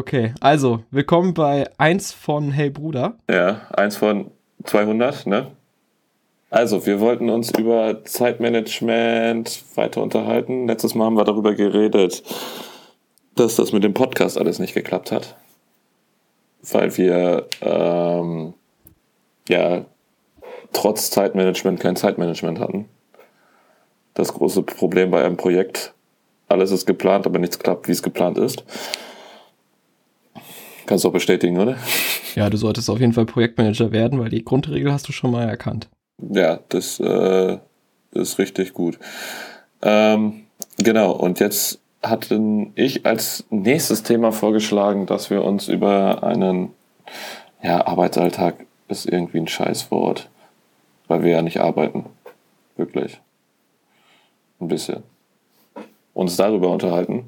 Okay, also willkommen bei 1 von Hey Bruder. Ja, 1 von 200, ne? Also, wir wollten uns über Zeitmanagement weiter unterhalten. Letztes Mal haben wir darüber geredet, dass das mit dem Podcast alles nicht geklappt hat. Weil wir ähm, ja trotz Zeitmanagement kein Zeitmanagement hatten. Das große Problem bei einem Projekt. Alles ist geplant, aber nichts klappt, wie es geplant ist. Kannst du auch bestätigen, oder? Ja, du solltest auf jeden Fall Projektmanager werden, weil die Grundregel hast du schon mal erkannt. Ja, das äh, ist richtig gut. Ähm, genau, und jetzt hatten ich als nächstes Thema vorgeschlagen, dass wir uns über einen ja, Arbeitsalltag ist irgendwie ein Scheißwort, weil wir ja nicht arbeiten. Wirklich. Ein bisschen. Uns darüber unterhalten.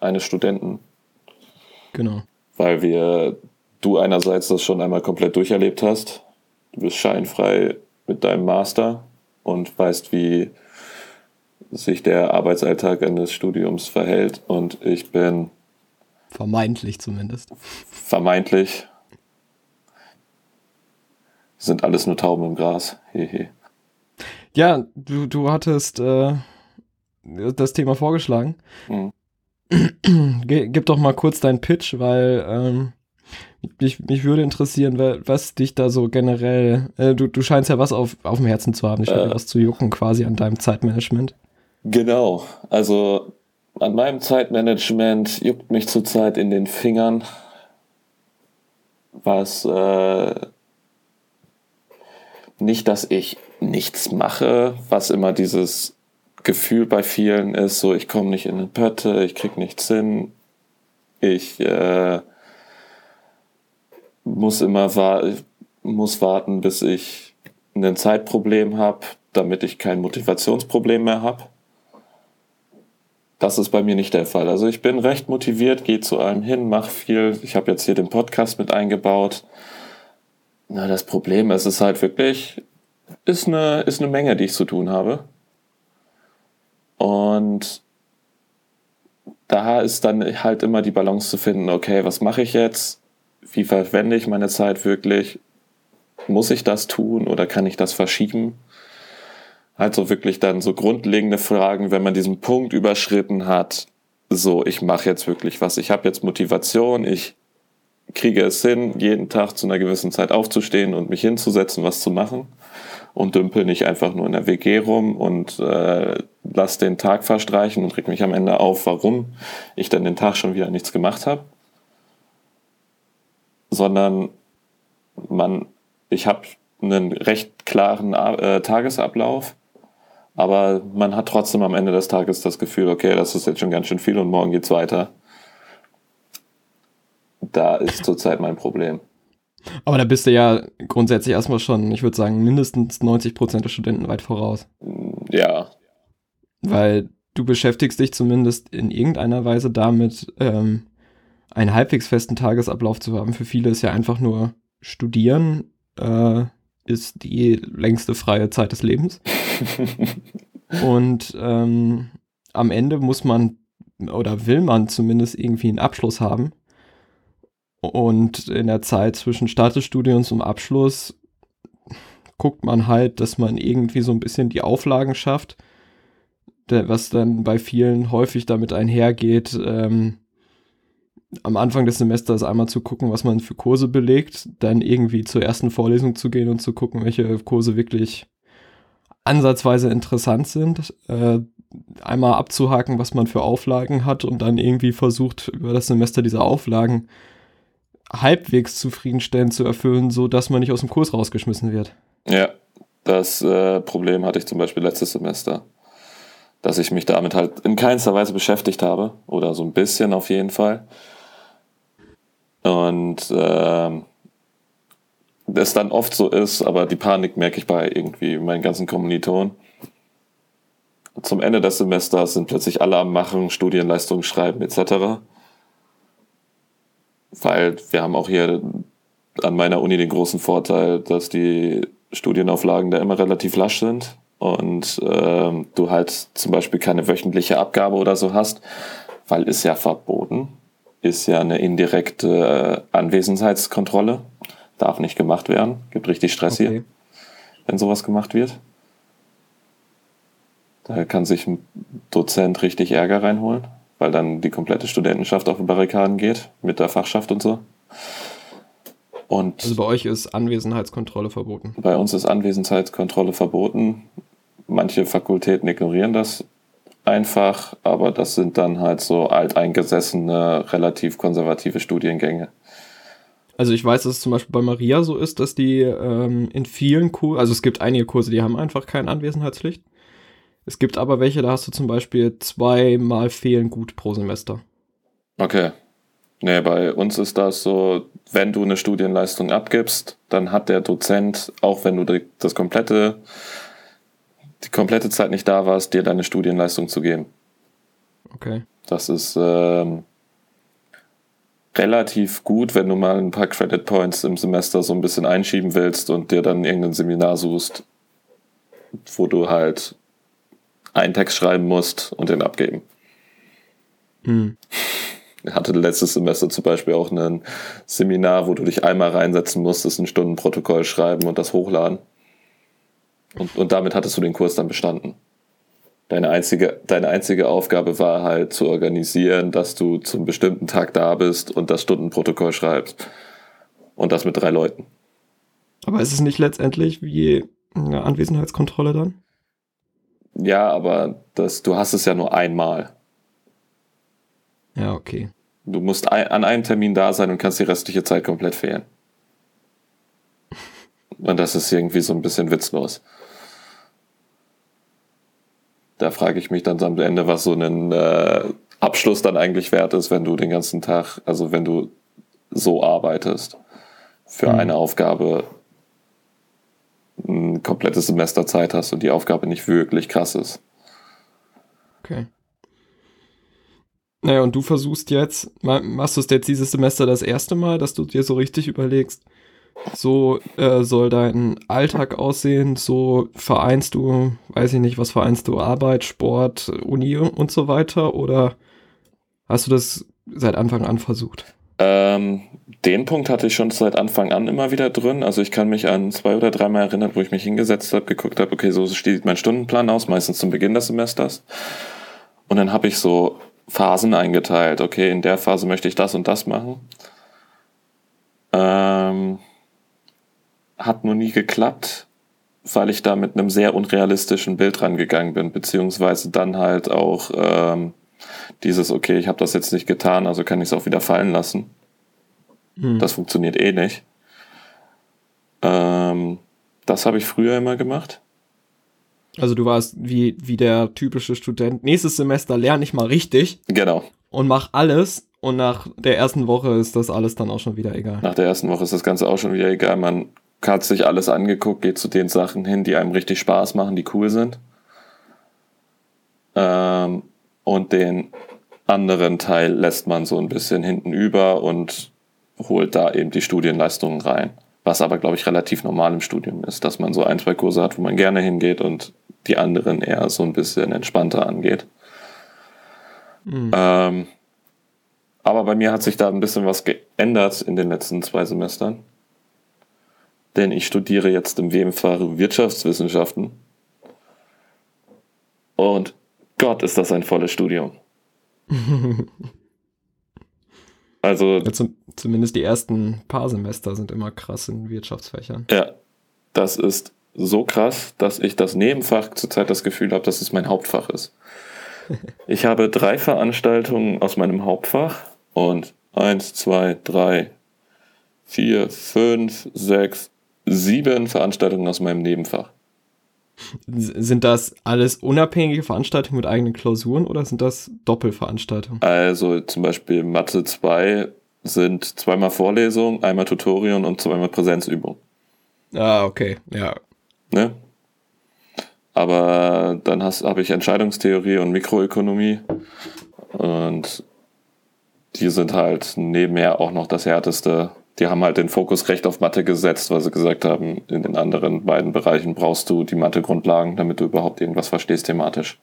Eines Studenten. Genau weil wir du einerseits das schon einmal komplett durcherlebt hast. Du bist scheinfrei mit deinem Master und weißt, wie sich der Arbeitsalltag eines Studiums verhält. Und ich bin. Vermeintlich zumindest. Vermeintlich. Sind alles nur Tauben im Gras. Hehe. Ja, du, du hattest äh, das Thema vorgeschlagen. Mhm. Gib doch mal kurz deinen Pitch, weil ähm, mich, mich würde interessieren, was dich da so generell, äh, du, du scheinst ja was auf, auf dem Herzen zu haben, ich äh, was zu jucken quasi an deinem Zeitmanagement. Genau, also an meinem Zeitmanagement juckt mich zurzeit in den Fingern, was äh, nicht, dass ich nichts mache, was immer dieses Gefühl bei vielen ist, so ich komme nicht in eine Pötte, ich krieg nichts hin, ich äh, muss immer wa muss warten, bis ich ein Zeitproblem habe, damit ich kein Motivationsproblem mehr habe. Das ist bei mir nicht der Fall. Also ich bin recht motiviert, gehe zu allem hin, mache viel. Ich habe jetzt hier den Podcast mit eingebaut. Na, das Problem ist es halt wirklich, ist eine, ist eine Menge, die ich zu tun habe. Und da ist dann halt immer die Balance zu finden, okay, was mache ich jetzt? Wie verwende ich meine Zeit wirklich? Muss ich das tun oder kann ich das verschieben? Also wirklich dann so grundlegende Fragen, wenn man diesen Punkt überschritten hat, so, ich mache jetzt wirklich was, ich habe jetzt Motivation, ich kriege es hin, jeden Tag zu einer gewissen Zeit aufzustehen und mich hinzusetzen, was zu machen und dümpel nicht einfach nur in der WG rum und äh, lass den Tag verstreichen und reg mich am Ende auf, warum ich dann den Tag schon wieder nichts gemacht habe. Sondern man, ich habe einen recht klaren äh, Tagesablauf, aber man hat trotzdem am Ende des Tages das Gefühl, okay, das ist jetzt schon ganz schön viel und morgen geht's weiter. Da ist zurzeit mein Problem. Aber da bist du ja grundsätzlich erstmal schon, ich würde sagen, mindestens 90 Prozent der Studenten weit voraus. Ja. Weil du beschäftigst dich zumindest in irgendeiner Weise damit, ähm, einen halbwegs festen Tagesablauf zu haben. Für viele ist ja einfach nur studieren, äh, ist die längste freie Zeit des Lebens. Und ähm, am Ende muss man oder will man zumindest irgendwie einen Abschluss haben. Und in der Zeit zwischen Start des Studiums und Abschluss guckt man halt, dass man irgendwie so ein bisschen die Auflagen schafft, was dann bei vielen häufig damit einhergeht, ähm, am Anfang des Semesters einmal zu gucken, was man für Kurse belegt, dann irgendwie zur ersten Vorlesung zu gehen und zu gucken, welche Kurse wirklich ansatzweise interessant sind, äh, einmal abzuhaken, was man für Auflagen hat und dann irgendwie versucht, über das Semester diese Auflagen halbwegs zufriedenstellend zu erfüllen, so dass man nicht aus dem Kurs rausgeschmissen wird. Ja, das äh, Problem hatte ich zum Beispiel letztes Semester, dass ich mich damit halt in keinster Weise beschäftigt habe oder so ein bisschen auf jeden Fall. Und äh, es dann oft so ist, aber die Panik merke ich bei irgendwie meinen ganzen Kommilitonen. Zum Ende des Semesters sind plötzlich alle am Machen, Studienleistungen schreiben etc weil wir haben auch hier an meiner Uni den großen Vorteil, dass die Studienauflagen da immer relativ lasch sind und äh, du halt zum Beispiel keine wöchentliche Abgabe oder so hast, weil ist ja verboten. ist ja eine indirekte Anwesenheitskontrolle. Darf nicht gemacht werden. Gibt richtig Stress okay. hier, wenn sowas gemacht wird. Da kann sich ein Dozent richtig Ärger reinholen, weil dann die komplette Studentenschaft auf die Barrikaden geht mit der Fachschaft und so. Und also bei euch ist Anwesenheitskontrolle verboten. Bei uns ist Anwesenheitskontrolle verboten. Manche Fakultäten ignorieren das einfach, aber das sind dann halt so alteingesessene, relativ konservative Studiengänge. Also ich weiß, dass es zum Beispiel bei Maria so ist, dass die ähm, in vielen Kursen, also es gibt einige Kurse, die haben einfach keine Anwesenheitspflicht. Es gibt aber welche, da hast du zum Beispiel zweimal Fehlen gut pro Semester. Okay. Nee, bei uns ist das so, wenn du eine Studienleistung abgibst, dann hat der Dozent, auch wenn du das komplette, die komplette Zeit nicht da warst, dir deine Studienleistung zu geben. Okay. Das ist ähm, relativ gut, wenn du mal ein paar Credit Points im Semester so ein bisschen einschieben willst und dir dann irgendein Seminar suchst, wo du halt einen Text schreiben musst und den abgeben. Hm hatte letztes Semester zum Beispiel auch ein Seminar, wo du dich einmal reinsetzen musstest, ein Stundenprotokoll schreiben und das hochladen. Und, und damit hattest du den Kurs dann bestanden. Deine einzige, deine einzige Aufgabe war halt zu organisieren, dass du zum bestimmten Tag da bist und das Stundenprotokoll schreibst. Und das mit drei Leuten. Aber ist es nicht letztendlich wie eine Anwesenheitskontrolle dann? Ja, aber das, du hast es ja nur einmal. Ja, okay. Du musst ein, an einem Termin da sein und kannst die restliche Zeit komplett fehlen. Und das ist irgendwie so ein bisschen witzlos. Da frage ich mich dann am Ende, was so ein äh, Abschluss dann eigentlich wert ist, wenn du den ganzen Tag, also wenn du so arbeitest für mhm. eine Aufgabe ein komplettes Semester Zeit hast und die Aufgabe nicht wirklich krass ist. Okay. Naja, und du versuchst jetzt, machst du es jetzt dieses Semester das erste Mal, dass du dir so richtig überlegst, so äh, soll dein Alltag aussehen, so vereinst du, weiß ich nicht, was vereinst du, Arbeit, Sport, Uni und so weiter, oder hast du das seit Anfang an versucht? Ähm, den Punkt hatte ich schon seit Anfang an immer wieder drin. Also ich kann mich an zwei oder dreimal erinnern, wo ich mich hingesetzt habe, geguckt habe, okay, so steht mein Stundenplan aus, meistens zum Beginn des Semesters. Und dann habe ich so Phasen eingeteilt. Okay, in der Phase möchte ich das und das machen. Ähm, hat nur nie geklappt, weil ich da mit einem sehr unrealistischen Bild rangegangen bin, beziehungsweise dann halt auch ähm, dieses, okay, ich habe das jetzt nicht getan, also kann ich es auch wieder fallen lassen. Hm. Das funktioniert eh nicht. Ähm, das habe ich früher immer gemacht. Also du warst wie, wie der typische Student. Nächstes Semester lerne ich mal richtig. Genau. Und mach alles. Und nach der ersten Woche ist das alles dann auch schon wieder egal. Nach der ersten Woche ist das Ganze auch schon wieder egal. Man hat sich alles angeguckt, geht zu den Sachen hin, die einem richtig Spaß machen, die cool sind. Ähm, und den anderen Teil lässt man so ein bisschen hinten über und holt da eben die Studienleistungen rein. Was aber, glaube ich, relativ normal im Studium ist, dass man so ein, zwei Kurse hat, wo man gerne hingeht und die anderen eher so ein bisschen entspannter angeht. Mhm. Ähm, aber bei mir hat sich da ein bisschen was geändert in den letzten zwei Semestern. Denn ich studiere jetzt im WM-Fach Wirtschaftswissenschaften. Und Gott, ist das ein volles Studium. also. Ja, zum, zumindest die ersten paar Semester sind immer krass in Wirtschaftsfächern. Ja, das ist so krass, dass ich das Nebenfach zurzeit das Gefühl habe, dass es mein Hauptfach ist. Ich habe drei Veranstaltungen aus meinem Hauptfach und eins, zwei, drei, vier, fünf, sechs, sieben Veranstaltungen aus meinem Nebenfach. Sind das alles unabhängige Veranstaltungen mit eigenen Klausuren oder sind das Doppelveranstaltungen? Also zum Beispiel Mathe 2 sind zweimal Vorlesung, einmal Tutorium und zweimal Präsenzübung. Ah, okay, ja. Ne? Aber dann habe ich Entscheidungstheorie und Mikroökonomie und die sind halt nebenher auch noch das härteste. Die haben halt den Fokus recht auf Mathe gesetzt, weil sie gesagt haben, in den anderen beiden Bereichen brauchst du die Mathe-Grundlagen, damit du überhaupt irgendwas verstehst thematisch.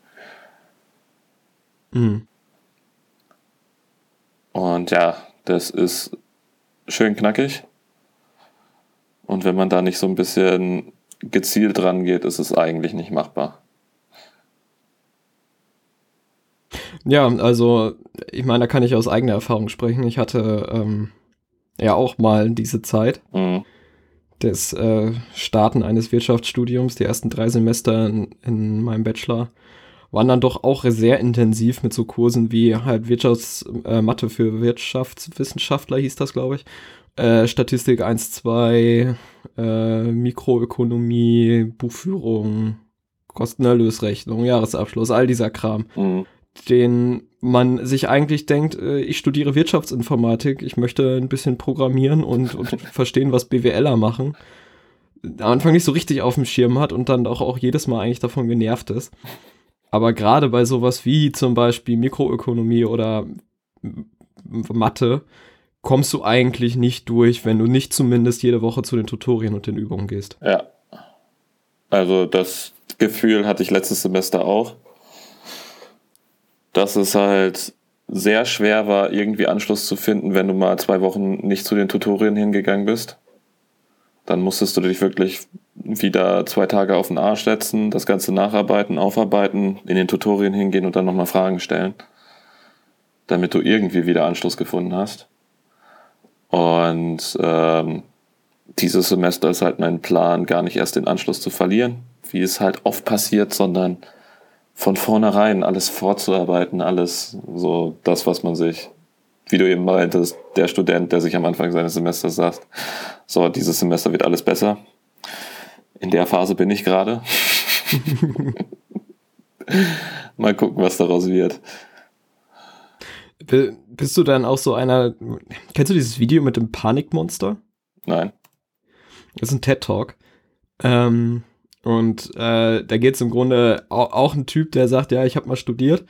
Mhm. Und ja, das ist schön knackig. Und wenn man da nicht so ein bisschen gezielt dran geht, ist es eigentlich nicht machbar. Ja, also ich meine, da kann ich aus eigener Erfahrung sprechen. Ich hatte ähm, ja auch mal diese Zeit mhm. des äh, Starten eines Wirtschaftsstudiums, die ersten drei Semester in, in, meinem Bachelor waren dann doch auch sehr intensiv mit so Kursen wie halt Wirtschaftsmathe äh, für Wirtschaftswissenschaftler hieß das, glaube ich. Äh, Statistik 1, 2, äh, Mikroökonomie, Buchführung, Kostenerlösrechnung, Jahresabschluss, all dieser Kram. Mhm den man sich eigentlich denkt, äh, ich studiere Wirtschaftsinformatik, ich möchte ein bisschen programmieren und, und verstehen, was BWLer machen, am Anfang nicht so richtig auf dem Schirm hat und dann auch, auch jedes Mal eigentlich davon genervt ist. Aber gerade bei sowas wie zum Beispiel Mikroökonomie oder Mathe kommst du eigentlich nicht durch, wenn du nicht zumindest jede Woche zu den Tutorien und den Übungen gehst. Ja. Also das Gefühl hatte ich letztes Semester auch dass es halt sehr schwer war, irgendwie Anschluss zu finden, wenn du mal zwei Wochen nicht zu den Tutorien hingegangen bist. Dann musstest du dich wirklich wieder zwei Tage auf den Arsch setzen, das Ganze nacharbeiten, aufarbeiten, in den Tutorien hingehen und dann nochmal Fragen stellen, damit du irgendwie wieder Anschluss gefunden hast. Und ähm, dieses Semester ist halt mein Plan, gar nicht erst den Anschluss zu verlieren, wie es halt oft passiert, sondern von vornherein alles vorzuarbeiten, alles so das, was man sich, wie du eben meintest, der Student, der sich am Anfang seines Semesters sagt, so, dieses Semester wird alles besser. In der Phase bin ich gerade. Mal gucken, was daraus wird. Bist du dann auch so einer, kennst du dieses Video mit dem Panikmonster? Nein. Das ist ein TED-Talk. Ähm, und äh, da geht es im Grunde auch, auch ein Typ, der sagt, ja, ich habe mal studiert.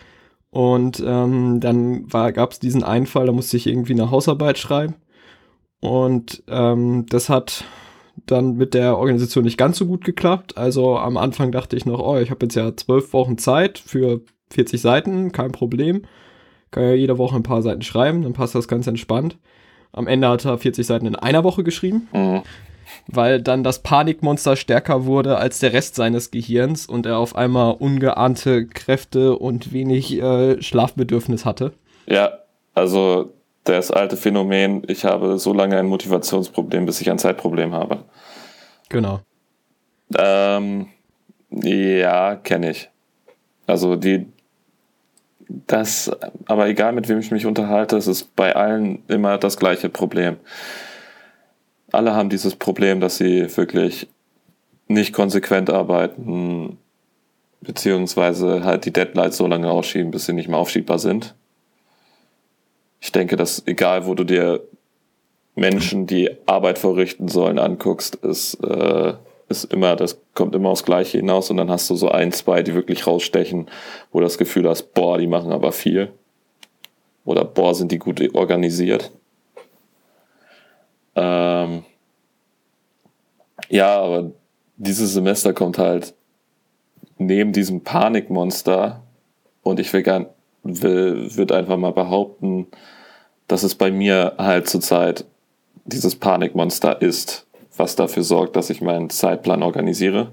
Und ähm, dann gab es diesen Einfall, da musste ich irgendwie eine Hausarbeit schreiben. Und ähm, das hat dann mit der Organisation nicht ganz so gut geklappt. Also am Anfang dachte ich noch, oh, ich habe jetzt ja zwölf Wochen Zeit für 40 Seiten, kein Problem. Kann ja jede Woche ein paar Seiten schreiben, dann passt das ganz entspannt. Am Ende hat er 40 Seiten in einer Woche geschrieben. Mhm weil dann das Panikmonster stärker wurde als der Rest seines Gehirns und er auf einmal ungeahnte Kräfte und wenig äh, Schlafbedürfnis hatte. Ja, also das alte Phänomen, ich habe so lange ein Motivationsproblem, bis ich ein Zeitproblem habe. Genau. Ähm, ja, kenne ich. Also die, das, aber egal mit wem ich mich unterhalte, es ist bei allen immer das gleiche Problem alle haben dieses Problem, dass sie wirklich nicht konsequent arbeiten, beziehungsweise halt die Deadlines so lange ausschieben, bis sie nicht mehr aufschiebbar sind. Ich denke, dass egal, wo du dir Menschen, die Arbeit verrichten sollen, anguckst, ist, äh, ist immer, das kommt immer aufs Gleiche hinaus und dann hast du so ein, zwei, die wirklich rausstechen, wo du das Gefühl hast, boah, die machen aber viel. Oder boah, sind die gut organisiert. Ähm, ja, aber dieses Semester kommt halt neben diesem Panikmonster und ich will gern, will, würde einfach mal behaupten, dass es bei mir halt zurzeit dieses Panikmonster ist, was dafür sorgt, dass ich meinen Zeitplan organisiere.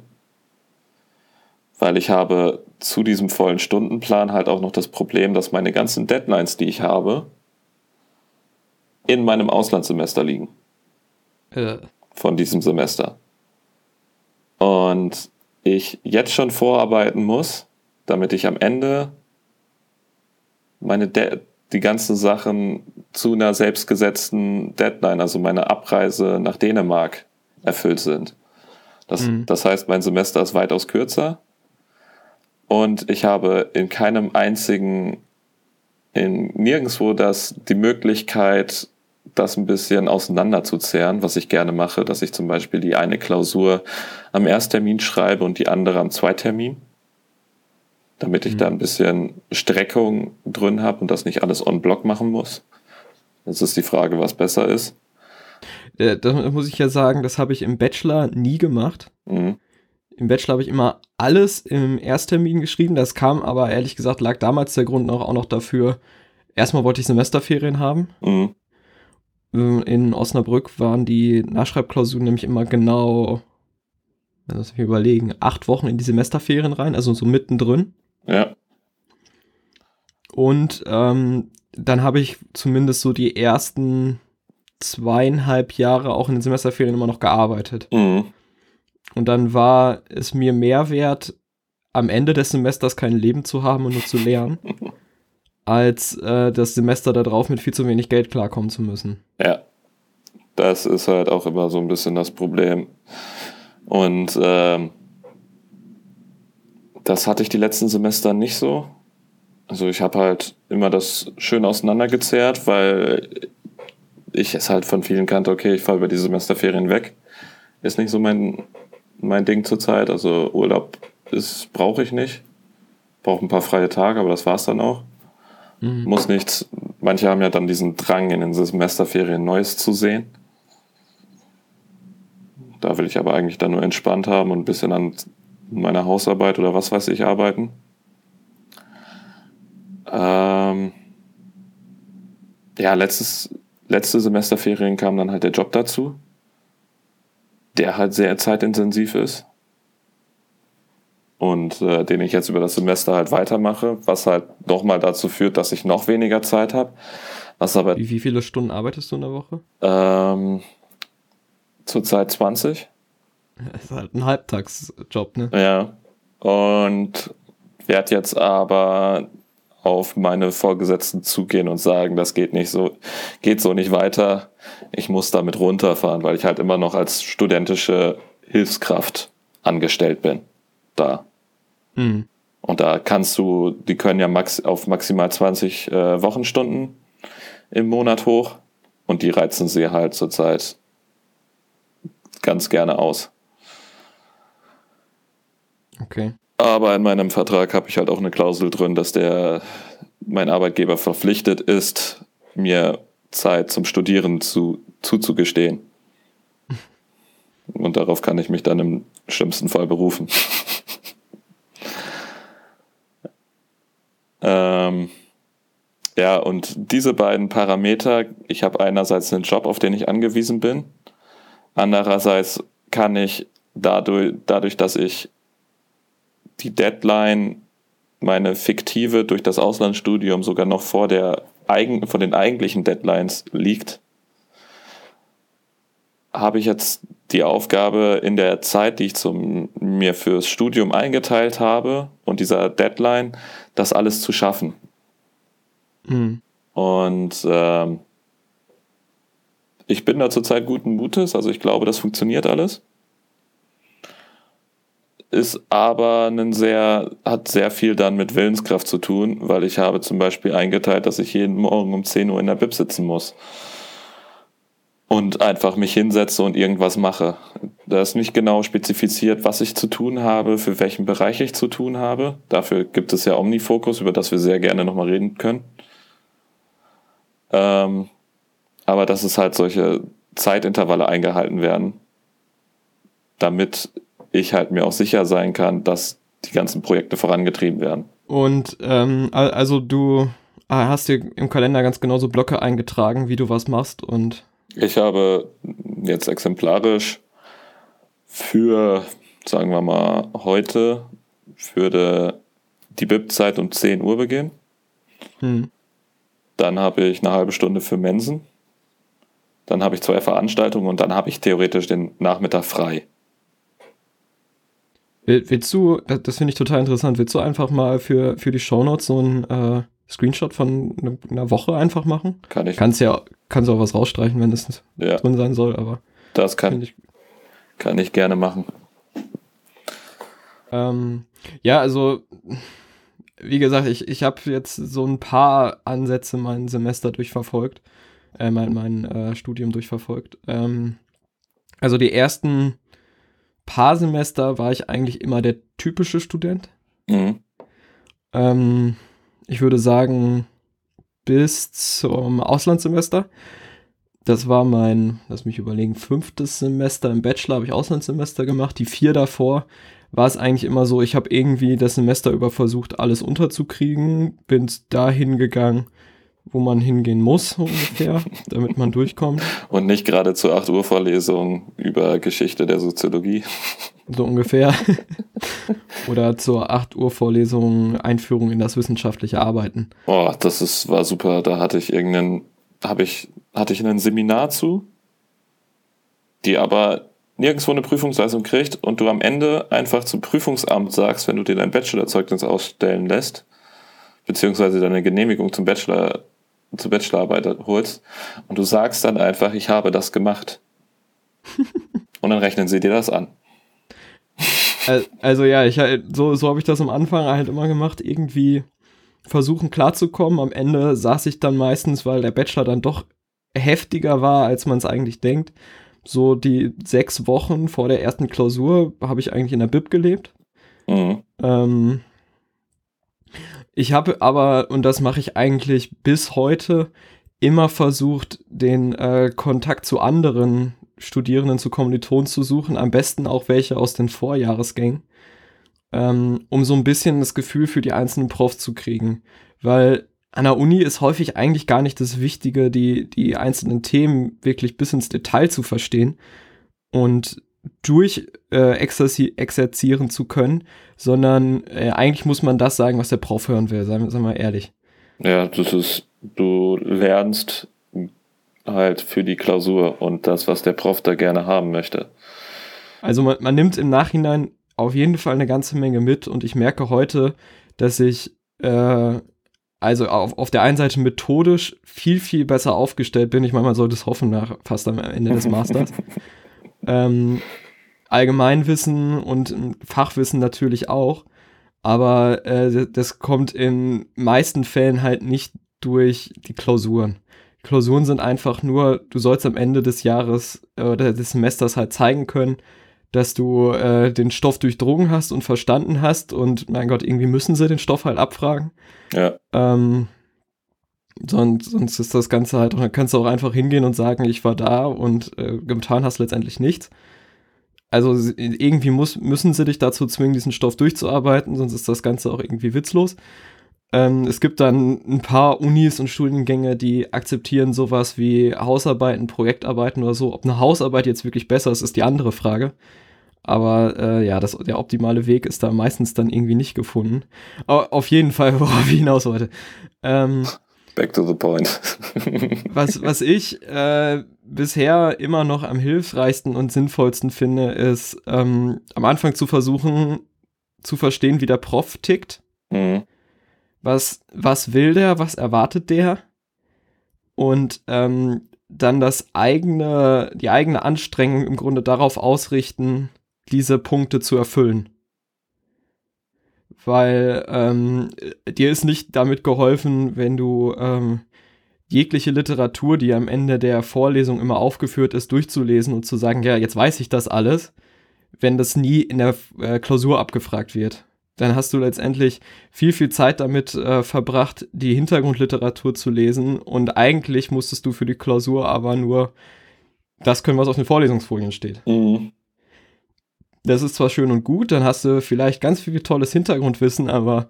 Weil ich habe zu diesem vollen Stundenplan halt auch noch das Problem, dass meine ganzen Deadlines, die ich habe, in meinem Auslandssemester liegen. Von diesem Semester. Und ich jetzt schon vorarbeiten muss, damit ich am Ende meine De die ganzen Sachen zu einer selbstgesetzten Deadline, also meine Abreise nach Dänemark, erfüllt sind. Das, mhm. das heißt, mein Semester ist weitaus kürzer und ich habe in keinem einzigen, in nirgendwo das die Möglichkeit, das ein bisschen auseinanderzuzehren, was ich gerne mache, dass ich zum Beispiel die eine Klausur am Ersttermin schreibe und die andere am Zweitermin, damit ich mhm. da ein bisschen Streckung drin habe und das nicht alles on block machen muss. Jetzt ist die Frage, was besser ist. Äh, das muss ich ja sagen, das habe ich im Bachelor nie gemacht. Mhm. Im Bachelor habe ich immer alles im Ersttermin geschrieben. Das kam aber ehrlich gesagt, lag damals der Grund noch, auch noch dafür, erstmal wollte ich Semesterferien haben. Mhm. Ähm, In Osnabrück waren die Nachschreibklausuren nämlich immer genau, lass mich überlegen, acht Wochen in die Semesterferien rein, also so mittendrin. Ja. Und ähm, dann habe ich zumindest so die ersten zweieinhalb Jahre auch in den Semesterferien immer noch gearbeitet. Mhm. Und dann war es mir mehr wert, am Ende des Semesters kein Leben zu haben und nur zu lernen, als äh, das Semester darauf mit viel zu wenig Geld klarkommen zu müssen. Ja. Das ist halt auch immer so ein bisschen das Problem. Und ähm, das hatte ich die letzten Semester nicht so. Also ich habe halt immer das schön auseinandergezehrt, weil ich es halt von vielen kannte, okay, ich fahre über die Semesterferien weg. Ist nicht so mein, mein Ding zurzeit. Also Urlaub brauche ich nicht. Brauche ein paar freie Tage, aber das war's dann auch. Mhm. Muss nichts. Manche haben ja dann diesen Drang, in den Semesterferien Neues zu sehen. Da will ich aber eigentlich dann nur entspannt haben und ein bisschen an meiner Hausarbeit oder was weiß ich arbeiten. Ähm ja, letztes, letzte Semesterferien kam dann halt der Job dazu, der halt sehr zeitintensiv ist und äh, den ich jetzt über das Semester halt weitermache, was halt nochmal dazu führt, dass ich noch weniger Zeit habe. Was aber Wie, wie viele Stunden arbeitest du in der Woche? ähm, zurzeit 20. Das ist halt ein Halbtagsjob, ne? Ja. Und werde jetzt aber auf meine Vorgesetzten zugehen und sagen, das geht nicht so, geht so nicht weiter. Ich muss damit runterfahren, weil ich halt immer noch als studentische Hilfskraft angestellt bin. Da. Mhm. Und da kannst du, die können ja max, auf maximal 20 äh, Wochenstunden im Monat hoch und die reizen sie halt zurzeit ganz gerne aus. Okay. Aber in meinem Vertrag habe ich halt auch eine Klausel drin, dass der mein Arbeitgeber verpflichtet ist, mir Zeit zum Studieren zu, zuzugestehen. Und darauf kann ich mich dann im schlimmsten Fall berufen. Ähm, ja, und diese beiden Parameter, ich habe einerseits einen Job, auf den ich angewiesen bin, andererseits kann ich dadurch, dadurch dass ich die Deadline, meine fiktive durch das Auslandsstudium sogar noch vor, der vor den eigentlichen Deadlines liegt, habe ich jetzt die Aufgabe in der Zeit, die ich zum, mir fürs Studium eingeteilt habe und dieser Deadline, das alles zu schaffen. Mhm. Und ähm, ich bin da zurzeit guten Mutes, also ich glaube, das funktioniert alles. Ist aber ein sehr, hat sehr viel dann mit Willenskraft zu tun, weil ich habe zum Beispiel eingeteilt, dass ich jeden Morgen um 10 Uhr in der Bib sitzen muss. Und einfach mich hinsetze und irgendwas mache. Da ist nicht genau spezifiziert, was ich zu tun habe, für welchen Bereich ich zu tun habe. Dafür gibt es ja Omnifocus, über das wir sehr gerne nochmal reden können. Ähm, aber dass es halt solche Zeitintervalle eingehalten werden, damit ich halt mir auch sicher sein kann, dass die ganzen Projekte vorangetrieben werden. Und ähm, al- also du ah, hast dir im Kalender ganz genau so Blöcke eingetragen, wie du was machst und Ich habe jetzt exemplarisch für, sagen wir mal, heute würde die BIP-Zeit um 10 Uhr beginnen. hm, Dann habe ich eine halbe Stunde für Mensen. Dann habe ich zwei Veranstaltungen und dann habe ich theoretisch den Nachmittag frei. Will- Willst du, das, das finde ich total interessant, willst du einfach mal für, für die Shownotes so ein äh, Screenshot von ne- einer Woche einfach machen? Kann ich. Kannst ja, kannst auch was rausstreichen, wenn es ja, drin sein soll, aber das kann, ich. kann ich gerne machen. Ähm, ja, also, wie gesagt, ich, ich habe jetzt so ein paar Ansätze mein Semester durchverfolgt, äh, mein, mein äh, Studium durchverfolgt. Ähm, also die ersten paar Semester war ich eigentlich immer der typische Student. Mhm. Ähm, ich würde sagen, bis zum Auslandssemester. Das war mein, lass mich überlegen, fünftes Semester im Bachelor habe ich Auslandssemester gemacht. Die vier davor war es eigentlich immer so, ich habe irgendwie das Semester über versucht, alles unterzukriegen, bin dahin gegangen, wo man hingehen muss, ungefähr, damit man durchkommt. Und nicht gerade zur 8 Uhr Vorlesung über Geschichte der Soziologie. So ungefähr. Oder zur 8 Uhr Vorlesung Einführung in das wissenschaftliche Arbeiten. Oh, das ist, war super. Da hatte ich irgendeinen, habe ich, hatte ich ein Seminar zu, die aber nirgendwo eine Prüfungsleistung kriegt und du am Ende einfach zum Prüfungsamt sagst, wenn du dir dein Bachelorzeugnis ausstellen lässt, beziehungsweise deine Genehmigung zum Bachelor, zur Bachelorarbeit holst und du sagst dann einfach, ich habe das gemacht. und dann rechnen sie dir das an. Also ja, ich so, so habe ich das am Anfang halt immer gemacht, irgendwie versuchen klarzukommen. Am Ende saß ich dann meistens, weil der Bachelor dann doch heftiger war, als man es eigentlich denkt. So die sechs Wochen vor der ersten Klausur habe ich eigentlich in der Bib gelebt. Mhm. Ähm, ich habe aber, und das mache ich eigentlich bis heute, immer versucht, den äh, Kontakt zu anderen Studierenden, zu Kommilitonen zu suchen, am besten auch welche aus den Vorjahresgängen, ähm, um so ein bisschen das Gefühl für die einzelnen Profs zu kriegen. Weil an der Uni ist häufig eigentlich gar nicht das Wichtige, die, die einzelnen Themen wirklich bis ins Detail zu verstehen und durch äh, exerzieren zu können, sondern äh, eigentlich muss man das sagen, was der Prof hören will, sagen wir mal ehrlich. Ja, das ist, du lernst halt für die Klausur und das, was der Prof da gerne haben möchte. Also man, man nimmt im Nachhinein auf jeden Fall eine ganze Menge mit und ich merke heute, dass ich äh, also auf, auf der einen Seite methodisch viel, viel besser aufgestellt bin. Ich meine, man sollte es hoffen nach fast am Ende des Masters. ähm, Allgemeinwissen und Fachwissen natürlich auch. Aber äh, das kommt in meisten Fällen halt nicht durch die Klausuren. Klausuren sind einfach nur, du sollst am Ende des Jahres äh, oder des Semesters halt zeigen können, dass du äh, den Stoff durchdrungen hast und verstanden hast und mein Gott, irgendwie müssen sie den Stoff halt abfragen. Ja. Ähm, sonst, sonst ist das Ganze halt, dann kannst du auch einfach hingehen und sagen, ich war da und äh, getan hast letztendlich nichts. Also irgendwie muss, müssen sie dich dazu zwingen, diesen Stoff durchzuarbeiten, sonst ist das Ganze auch irgendwie witzlos. Ähm, es gibt dann ein paar Unis und Studiengänge, die akzeptieren sowas wie Hausarbeiten, Projektarbeiten oder so. Ob eine Hausarbeit jetzt wirklich besser ist, ist die andere Frage. Aber äh, ja, das, der optimale Weg ist da meistens dann irgendwie nicht gefunden. Aber auf jeden Fall, worauf ich hinaus wollte. Ähm, Back to the point. was, was ich äh, bisher immer noch am hilfreichsten und sinnvollsten finde, ist ähm, am Anfang zu versuchen zu verstehen, wie der Prof tickt. Mhm. Was, was will der, was erwartet der? Und ähm, dann das eigene, die eigene Anstrengung im Grunde darauf ausrichten, diese Punkte zu erfüllen. Weil ähm, dir ist nicht damit geholfen, wenn du ähm, jegliche Literatur, die am Ende der Vorlesung immer aufgeführt ist, durchzulesen und zu sagen, ja, jetzt weiß ich das alles, wenn das nie in der äh, Klausur abgefragt wird. Dann hast du letztendlich viel, viel Zeit damit äh, verbracht, die Hintergrundliteratur zu lesen und eigentlich musstest du für die Klausur aber nur das können, was auf den Vorlesungsfolien steht. Mhm das ist zwar schön und gut, dann hast du vielleicht ganz viel tolles Hintergrundwissen, aber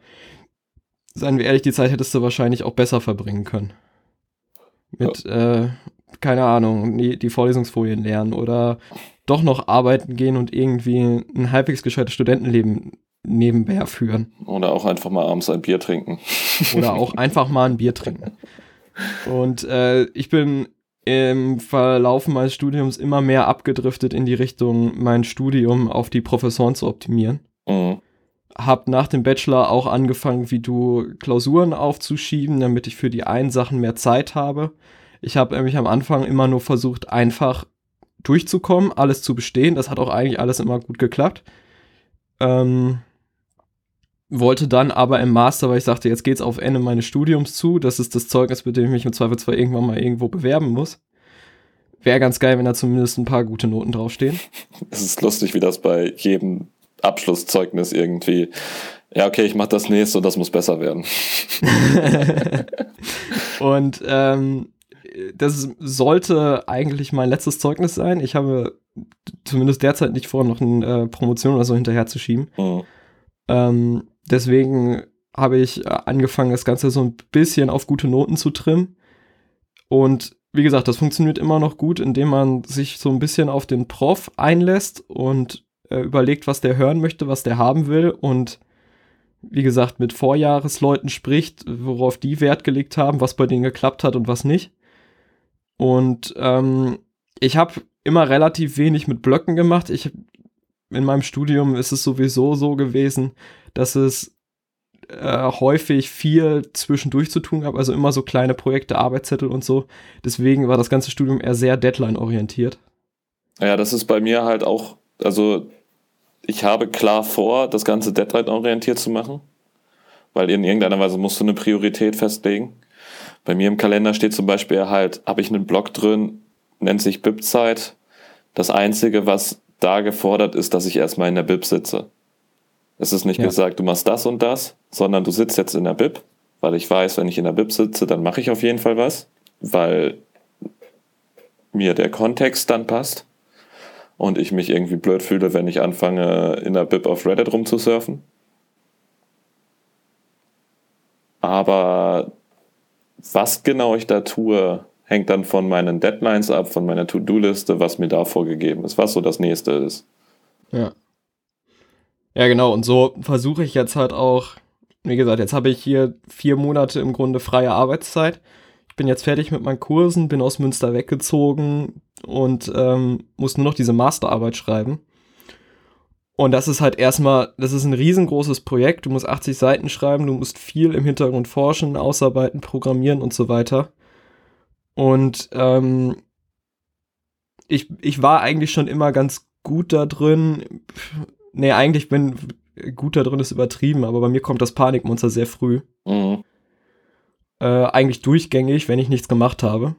seien wir ehrlich, die Zeit hättest du wahrscheinlich auch besser verbringen können. Mit, ja. äh, keine Ahnung, die, die Vorlesungsfolien lernen oder doch noch arbeiten gehen und irgendwie ein halbwegs gescheites Studentenleben nebenher führen. Oder auch einfach mal abends ein Bier trinken. Oder auch einfach mal ein Bier trinken. Und äh, ich bin im Verlauf meines Studiums immer mehr abgedriftet in die Richtung, mein Studium auf die Professoren zu optimieren. Mhm. Hab nach dem Bachelor auch angefangen, wie du Klausuren aufzuschieben, damit ich für die einen Sachen mehr Zeit habe. Ich habe nämlich am Anfang immer nur versucht, einfach durchzukommen, alles zu bestehen. Das hat auch eigentlich alles immer gut geklappt. Ähm, wollte dann aber im Master, weil ich sagte, jetzt geht's auf Ende meines Studiums zu, das ist das Zeugnis, mit dem ich mich im Zweifelsfall irgendwann mal irgendwo bewerben muss. Wäre ganz geil, wenn da zumindest ein paar gute Noten draufstehen. Es ist lustig, wie das bei jedem Abschlusszeugnis irgendwie, ja, okay, ich mach das nächste und das muss besser werden. und ähm, das sollte eigentlich mein letztes Zeugnis sein. Ich habe zumindest derzeit nicht vor, noch eine äh, Promotion oder so hinterher zu schieben. Mhm. Ähm, deswegen habe ich äh, angefangen, das Ganze so ein bisschen auf gute Noten zu trimmen. Und wie gesagt, das funktioniert immer noch gut, indem man sich so ein bisschen auf den Prof einlässt und äh, überlegt, was der hören möchte, was der haben will und wie gesagt, mit Vorjahresleuten spricht, worauf die Wert gelegt haben, was bei denen geklappt hat und was nicht. Und ähm, ich habe immer relativ wenig mit Blöcken gemacht. Ich in meinem Studium ist es sowieso so gewesen, dass es äh, häufig viel zwischendurch zu tun gab, also immer so kleine Projekte, Arbeitszettel und so. Deswegen war das ganze Studium eher sehr Deadline-orientiert. Ja, das ist bei mir halt auch, also ich habe klar vor, das Ganze Deadline-orientiert zu machen, weil in irgendeiner Weise musst du eine Priorität festlegen. Bei mir im Kalender steht zum Beispiel halt, habe ich einen Blog drin, nennt sich BIP-Zeit. Das Einzige, was da gefordert ist, dass ich erstmal in der BIP sitze. Es ist nicht ja. gesagt, du machst das und das, sondern du sitzt jetzt in der BIP, weil ich weiß, wenn ich in der BIP sitze, dann mache ich auf jeden Fall was, weil mir der Kontext dann passt und ich mich irgendwie blöd fühle, wenn ich anfange, in der BIP auf Reddit rumzusurfen. Aber was genau ich da tue, hängt dann von meinen Deadlines ab, von meiner To-Do-Liste, was mir da vorgegeben ist, was so das nächste ist. Ja. Ja, genau. Und so versuche ich jetzt halt auch, wie gesagt, jetzt habe ich hier vier Monate im Grunde freie Arbeitszeit. Ich bin jetzt fertig mit meinen Kursen, bin aus Münster weggezogen und ähm, muss nur noch diese Masterarbeit schreiben. Und das ist halt erstmal, das ist ein riesengroßes Projekt. Du musst 80 Seiten schreiben, du musst viel im Hintergrund forschen, ausarbeiten, programmieren und so weiter. Und ähm, ich, ich war eigentlich schon immer ganz gut da drin. Nee, eigentlich bin gut da drin ist übertrieben, aber bei mir kommt das Panikmonster sehr früh. Mhm. Äh, eigentlich durchgängig, wenn ich nichts gemacht habe.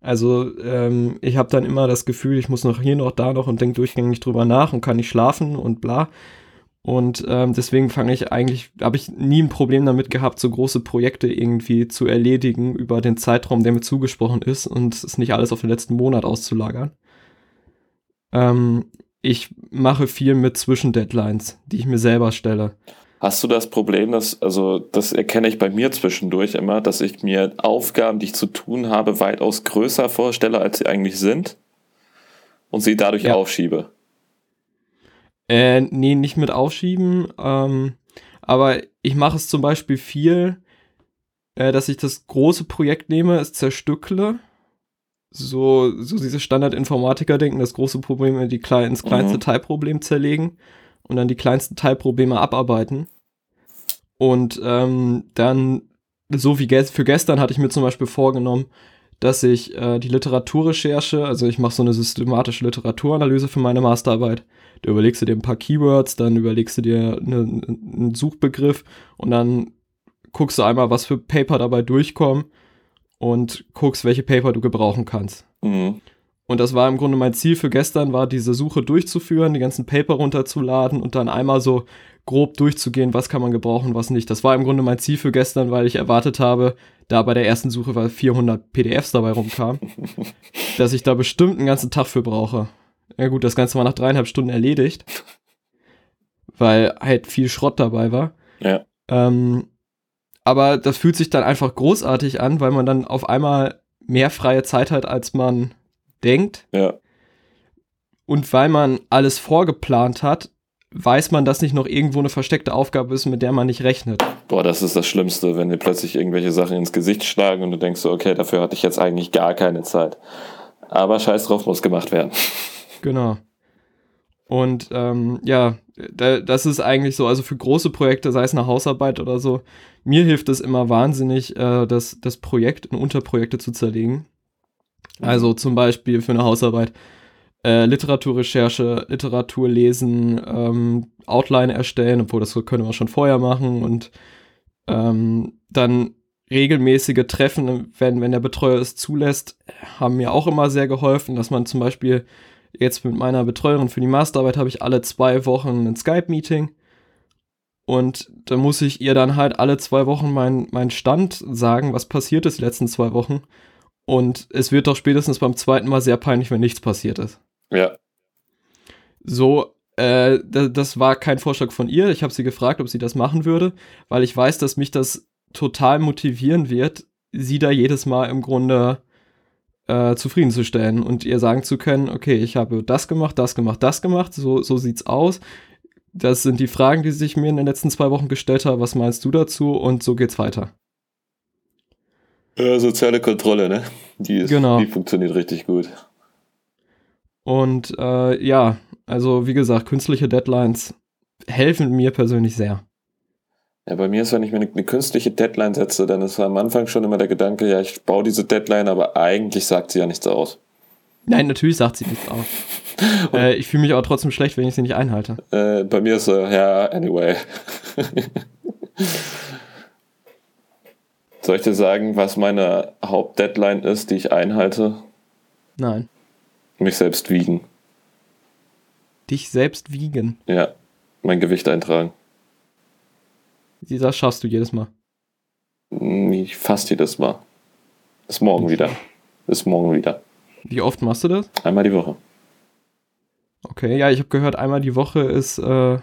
Also ähm, ich habe dann immer das Gefühl, ich muss noch hier noch da noch und denke durchgängig drüber nach und kann nicht schlafen und bla. Und ähm, deswegen fange ich eigentlich, habe ich nie ein Problem damit gehabt, so große Projekte irgendwie zu erledigen über den Zeitraum, der mir zugesprochen ist und es nicht alles auf den letzten Monat auszulagern. Ähm, ich mache viel mit Zwischendeadlines, die ich mir selber stelle. Hast du das Problem, dass, also das erkenne ich bei mir zwischendurch immer, dass ich mir Aufgaben, die ich zu tun habe, weitaus größer vorstelle, als sie eigentlich sind und sie dadurch ja. aufschiebe? Äh, nee, nicht mit aufschieben. Ähm, aber ich mache es zum Beispiel viel, äh, dass ich das große Projekt nehme, es zerstückle. So, so diese Standard-Informatiker-Denken, das große Problem die klein, ins kleinste mhm. Teilproblem zerlegen und dann die kleinsten Teilprobleme abarbeiten. Und ähm, dann, so wie ge für gestern hatte ich mir zum Beispiel vorgenommen, dass ich äh, die Literaturrecherche, also ich mache so eine systematische Literaturanalyse für meine Masterarbeit, da überlegst du dir ein paar Keywords, dann überlegst du dir eine, einen Suchbegriff und dann guckst du einmal, was für Paper dabei durchkommen und guckst, welche Paper du gebrauchen kannst. Mhm. Und das war im Grunde mein Ziel für gestern, war diese Suche durchzuführen, die ganzen Paper runterzuladen und dann einmal so grob durchzugehen, was kann man gebrauchen, was nicht. Das war im Grunde mein Ziel für gestern, weil ich erwartet habe, da bei der ersten Suche, weil 400 PDFs dabei rumkamen, dass ich da bestimmt einen ganzen Tag für brauche. Ja gut, das Ganze war nach dreieinhalb Stunden erledigt, weil halt viel Schrott dabei war. Ja. Ähm, aber das fühlt sich dann einfach großartig an, weil man dann auf einmal mehr freie Zeit hat, als man denkt. Ja. Und weil man alles vorgeplant hat, weiß man, dass nicht noch irgendwo eine versteckte Aufgabe ist, mit der man nicht rechnet. Boah, das ist das Schlimmste, wenn dir plötzlich irgendwelche Sachen ins Gesicht schlagen und du denkst so, okay, dafür hatte ich jetzt eigentlich gar keine Zeit. Aber scheiß drauf, muss gemacht werden. Genau. Und ähm, ja, da, das ist eigentlich so, also für große Projekte, sei es eine Hausarbeit oder so, mir hilft es immer wahnsinnig, äh, das, das Projekt in Unterprojekte zu zerlegen. Also zum Beispiel für eine Hausarbeit äh, Literaturrecherche, Literatur lesen, ähm, Outline erstellen, obwohl das können wir schon vorher machen und ähm, dann regelmäßige Treffen, wenn, wenn der Betreuer es zulässt, haben mir auch immer sehr geholfen, dass man zum Beispiel jetzt mit meiner Betreuerin für die Masterarbeit habe ich alle zwei Wochen ein Skype-Meeting und da muss ich ihr dann halt alle zwei Wochen meinen mein Stand sagen, was passiert ist die letzten zwei Wochen. Und es wird doch spätestens beim zweiten Mal sehr peinlich, wenn nichts passiert ist. Ja. So Äh, das war kein Vorschlag von ihr. Ich habe sie gefragt, ob sie das machen würde, weil ich weiß, dass mich das total motivieren wird, sie da jedes Mal im Grunde äh, zufriedenzustellen und ihr sagen zu können, okay, ich habe das gemacht, das gemacht, das gemacht, so, so sieht's aus. Das sind die Fragen, die sich mir in den letzten zwei Wochen gestellt haben. Was meinst du dazu? Und so geht's weiter. Ja, soziale Kontrolle, ne? Die, ist, genau. die funktioniert richtig gut. Und äh, ja, also wie gesagt, künstliche Deadlines helfen mir persönlich sehr. Ja, bei mir ist, wenn ich mir eine, eine, künstliche Deadline setze, dann ist am Anfang schon immer der Gedanke, ja, ich baue diese Deadline, aber eigentlich sagt sie ja nichts aus. Nein, natürlich sagt sie nichts aus. äh, ich fühle mich auch trotzdem schlecht, wenn ich sie nicht einhalte. Äh, bei mir ist so, ja, anyway. Soll ich dir sagen, was meine Hauptdeadline ist, die ich einhalte? Nein. Mich selbst wiegen. Dich selbst wiegen? Ja, mein Gewicht eintragen. Das schaffst du jedes Mal. Fast jedes Mal. Ist morgen wieder. Ist morgen wieder. Wie oft machst du das? Einmal die Woche. Okay, ja, ich habe gehört, einmal die Woche ist äh,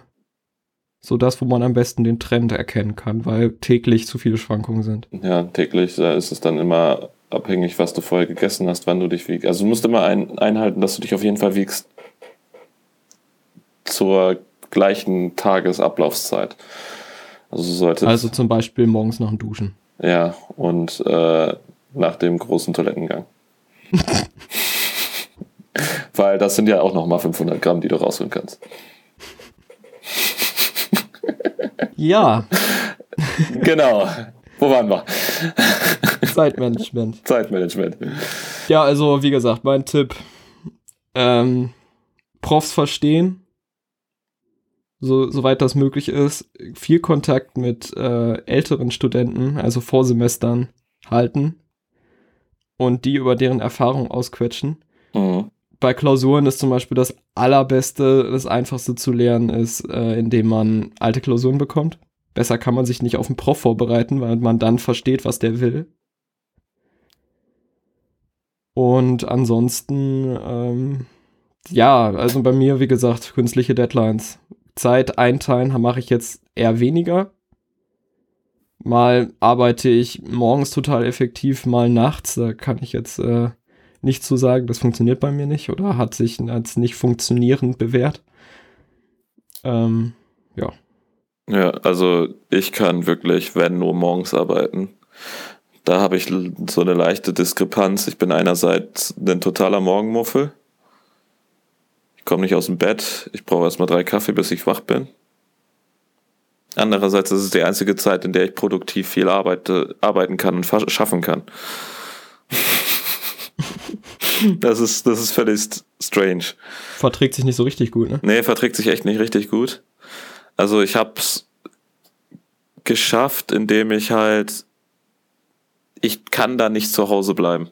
so das, wo man am besten den Trend erkennen kann, weil täglich zu viele Schwankungen sind. Ja, täglich, da ist es dann immer abhängig, was du vorher gegessen hast, wann du dich wiegst. Also du musst immer ein, einhalten, dass du dich auf jeden Fall wiegst zur gleichen Tagesablaufszeit. Also, sollte also zum Beispiel morgens nach dem Duschen. Ja, und äh, nach dem großen Toilettengang. Weil das sind ja auch nochmal 500 Gramm, die du rausholen kannst. Ja. genau. Wo waren wir? Zeitmanagement. Zeitmanagement. Ja, also wie gesagt, mein Tipp. Ähm, Profs verstehen, so, soweit das möglich ist, viel Kontakt mit äh, älteren Studenten, also Vorsemestern, halten und die über deren Erfahrung ausquetschen. Mhm. Bei Klausuren ist zum Beispiel das allerbeste, das einfachste zu lernen, ist, äh, indem man alte Klausuren bekommt. Besser kann man sich nicht auf den Prof vorbereiten, weil man dann versteht, was der will. Und ansonsten, ähm, ja, also bei mir, wie gesagt, künstliche Deadlines. Zeit einteilen mache ich jetzt eher weniger. Mal arbeite ich morgens total effektiv, mal nachts. Da kann ich jetzt äh, nicht zu sagen, das funktioniert bei mir nicht oder hat sich als nicht funktionierend bewährt. Ähm, ja. Ja, also ich kann wirklich, wenn nur morgens arbeiten. Da habe ich so eine leichte Diskrepanz. Ich bin einerseits ein totaler Morgenmuffel komme nicht aus dem Bett, ich brauche erstmal drei Kaffee, bis ich wach bin. Andererseits ist es die einzige Zeit, in der ich produktiv viel arbeite, arbeiten kann und schaffen kann. das, ist, das ist völlig strange. Verträgt sich nicht so richtig gut, ne? Nee, verträgt sich echt nicht richtig gut. Also ich hab's geschafft, indem ich halt, ich kann da nicht zu Hause bleiben.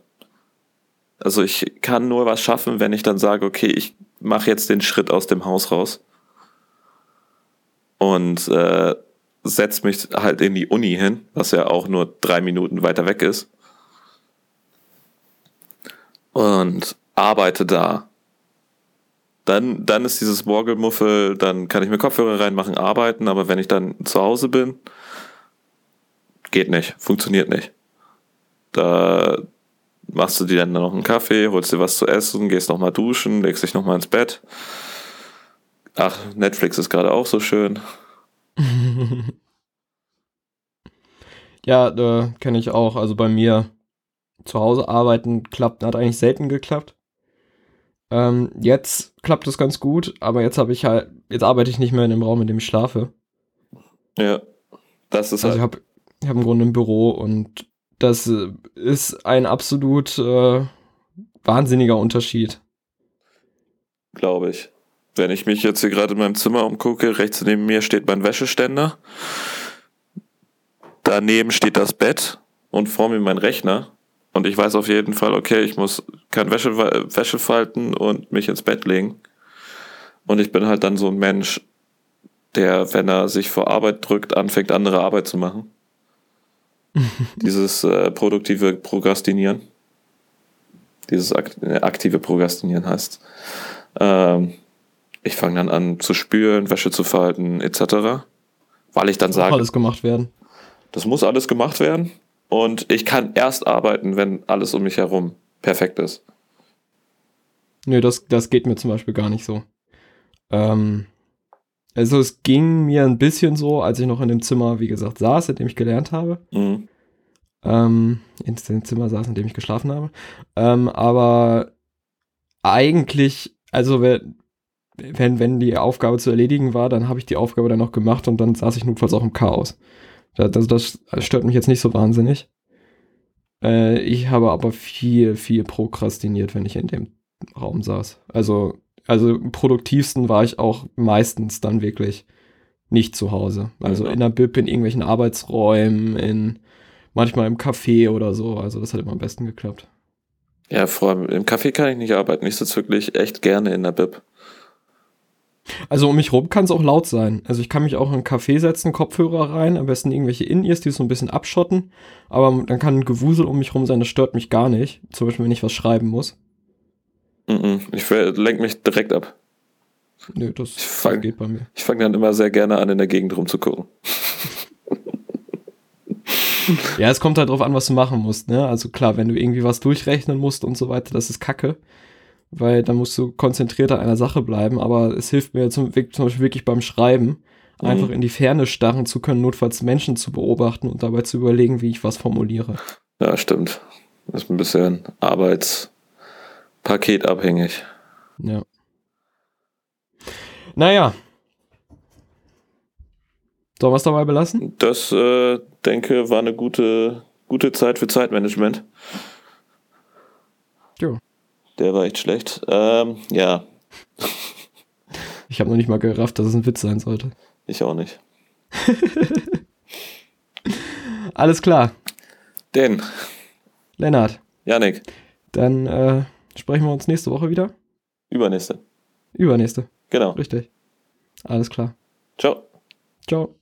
Also ich kann nur was schaffen, wenn ich dann sage, okay, ich mache jetzt den Schritt aus dem Haus raus und äh, setze mich halt in die Uni hin, was ja auch nur drei Minuten weiter weg ist. Und arbeite da. Dann, dann ist dieses Morgelmuffel, dann kann ich mir Kopfhörer reinmachen, arbeiten, aber wenn ich dann zu Hause bin, geht nicht, funktioniert nicht. Da machst du dir dann noch einen Kaffee, holst dir was zu essen, gehst nochmal duschen, legst dich nochmal ins Bett. Ach, Netflix ist gerade auch so schön. ja, äh, kenne ich auch. Also bei mir zu Hause arbeiten klappt, hat eigentlich selten geklappt. Ähm, jetzt klappt es ganz gut, aber jetzt habe ich halt, jetzt arbeite ich nicht mehr in dem Raum, in dem ich schlafe. Ja, das ist also halt. Ich habe hab im Grunde ein Büro und das äh, ist ein absolut äh, wahnsinniger Unterschied. Glaube ich. Wenn ich mich jetzt hier gerade in meinem Zimmer umgucke, rechts neben mir steht mein Wäscheständer. Daneben steht das Bett und vor mir mein Rechner. Und ich weiß auf jeden Fall, okay, ich muss kein Wäsche, Wäsche falten und mich ins Bett legen. Und ich bin halt dann so ein Mensch, der, wenn er sich vor Arbeit drückt, anfängt, andere Arbeit zu machen. Dieses äh, produktive Prokrastinieren. Dieses ak aktive Prokrastinieren heißt. Ähm, Ich fange dann an zu spülen, Wäsche zu falten, etc. Weil ich dann Muss sage, alles gemacht werden. das muss alles gemacht werden. Und ich kann erst arbeiten, wenn alles um mich herum perfekt ist. Nö, das, das geht mir zum Beispiel gar nicht so. Ähm, also es ging mir ein bisschen so, als ich noch in dem Zimmer, wie gesagt, saß, in dem ich gelernt habe. Mhm. Ähm, in dem Zimmer saß, in dem ich geschlafen habe. Ähm, aber eigentlich, also wenn, wenn, wenn die Aufgabe zu erledigen war, dann habe ich die Aufgabe dann noch gemacht und dann saß ich notfalls auch im Chaos. Das, das, stört mich jetzt nicht so wahnsinnig. Äh, ich habe aber viel, viel prokrastiniert, wenn ich in dem Raum saß. Also, also am produktivsten war ich auch meistens dann wirklich nicht zu Hause. Also Ja. in der Bib, in irgendwelchen Arbeitsräumen, in manchmal im Café oder so. Also das hat immer am besten geklappt. Ja, vor allem im Café kann ich nicht arbeiten. Ich sitze wirklich echt gerne in der Bib. Also um mich rum kann es auch laut sein. Also ich kann mich auch in einen Café setzen, Kopfhörer rein, am besten irgendwelche In-Ears, die so ein bisschen abschotten. Aber dann kann ein Gewusel um mich rum sein, das stört mich gar nicht. Zum Beispiel, wenn ich was schreiben muss. Ich lenke mich direkt ab. Nö, das fang- geht bei mir. Ich fange dann immer sehr gerne an, in der Gegend rumzugucken. Ja, es kommt halt drauf an, was du machen musst, ne? Also klar, wenn du irgendwie was durchrechnen musst und so weiter, das ist kacke. Weil dann musst du konzentriert an einer Sache bleiben, aber es hilft mir zum, zum Beispiel wirklich beim Schreiben, Mhm. einfach in die Ferne starren zu können, notfalls Menschen zu beobachten und dabei zu überlegen, wie ich was formuliere. Ja, stimmt. Das ist ein bisschen arbeitspaketabhängig. Ja. Naja. Sollen wir es dabei belassen? Das, äh, denke, war eine gute, gute Zeit für Zeitmanagement. Jo. Der war echt schlecht. Ähm, ja, Ich habe noch nicht mal gerafft, dass es ein Witz sein sollte. ich auch nicht. Alles klar. Den, Lennart, Janik, dann äh, sprechen wir uns nächste Woche wieder. übernächste. Übernächste. Genau. Richtig. Alles klar. Ciao. Ciao.